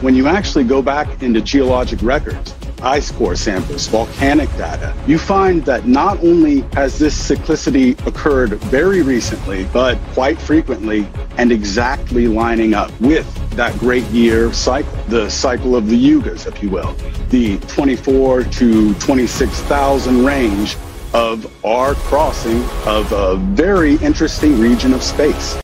when you actually go back into geologic records, ice core samples, volcanic data, you find that not only has this cyclicity occurred very recently, but quite frequently and exactly lining up with that great year cycle, the cycle of the yugas, if you will, the 24 to 26,000 range of our crossing of a very interesting region of space.